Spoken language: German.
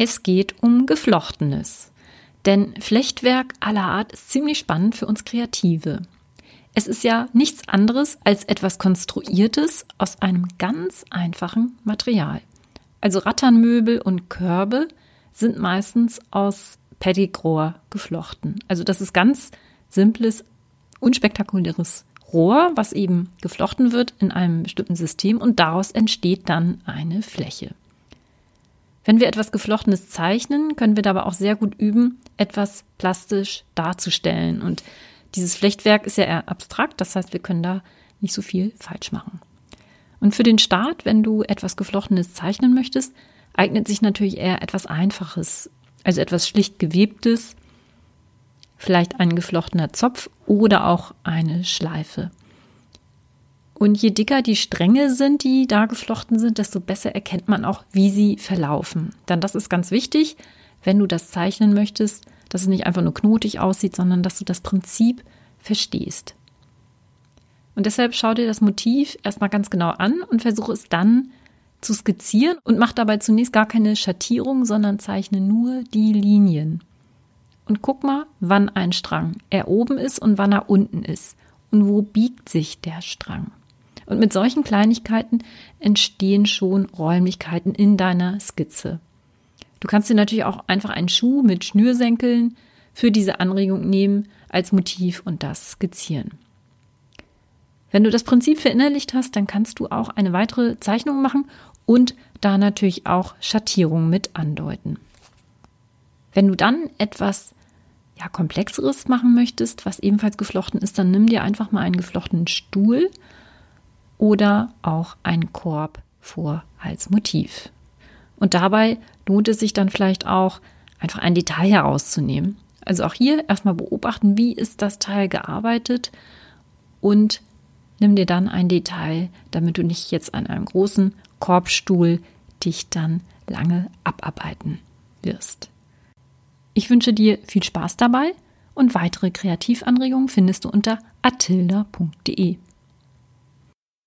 Es geht um Geflochtenes. Denn Flechtwerk aller Art ist ziemlich spannend für uns Kreative. Es ist ja nichts anderes als etwas Konstruiertes aus einem ganz einfachen Material. Also Ratternmöbel und Körbe sind meistens aus Pettigrohr geflochten. Also das ist ganz simples, unspektakuläres Rohr, was eben geflochten wird in einem bestimmten System und daraus entsteht dann eine Fläche. Wenn wir etwas Geflochtenes zeichnen, können wir dabei auch sehr gut üben, etwas plastisch darzustellen. Und dieses Flechtwerk ist ja eher abstrakt, das heißt, wir können da nicht so viel falsch machen. Und für den Start, wenn du etwas Geflochtenes zeichnen möchtest, eignet sich natürlich eher etwas Einfaches, also etwas schlicht gewebtes, vielleicht ein geflochtener Zopf oder auch eine Schleife. Und je dicker die Stränge sind, die da geflochten sind, desto besser erkennt man auch, wie sie verlaufen. Denn das ist ganz wichtig, wenn du das zeichnen möchtest, dass es nicht einfach nur knotig aussieht, sondern dass du das Prinzip verstehst. Und deshalb schau dir das Motiv erstmal ganz genau an und versuche es dann zu skizzieren und mach dabei zunächst gar keine Schattierung, sondern zeichne nur die Linien. Und guck mal, wann ein Strang er oben ist und wann er unten ist und wo biegt sich der Strang. Und mit solchen Kleinigkeiten entstehen schon Räumlichkeiten in deiner Skizze. Du kannst dir natürlich auch einfach einen Schuh mit Schnürsenkeln für diese Anregung nehmen als Motiv und das skizzieren. Wenn du das Prinzip verinnerlicht hast, dann kannst du auch eine weitere Zeichnung machen und da natürlich auch Schattierungen mit andeuten. Wenn du dann etwas ja, komplexeres machen möchtest, was ebenfalls geflochten ist, dann nimm dir einfach mal einen geflochtenen Stuhl oder auch einen Korb vor als Motiv. Und dabei lohnt es sich dann vielleicht auch, einfach ein Detail herauszunehmen. Also auch hier erstmal beobachten, wie ist das Teil gearbeitet und nimm dir dann ein Detail, damit du nicht jetzt an einem großen Korbstuhl dich dann lange abarbeiten wirst. Ich wünsche dir viel Spaß dabei und weitere Kreativanregungen findest du unter atilda.de.